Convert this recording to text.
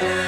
Yeah.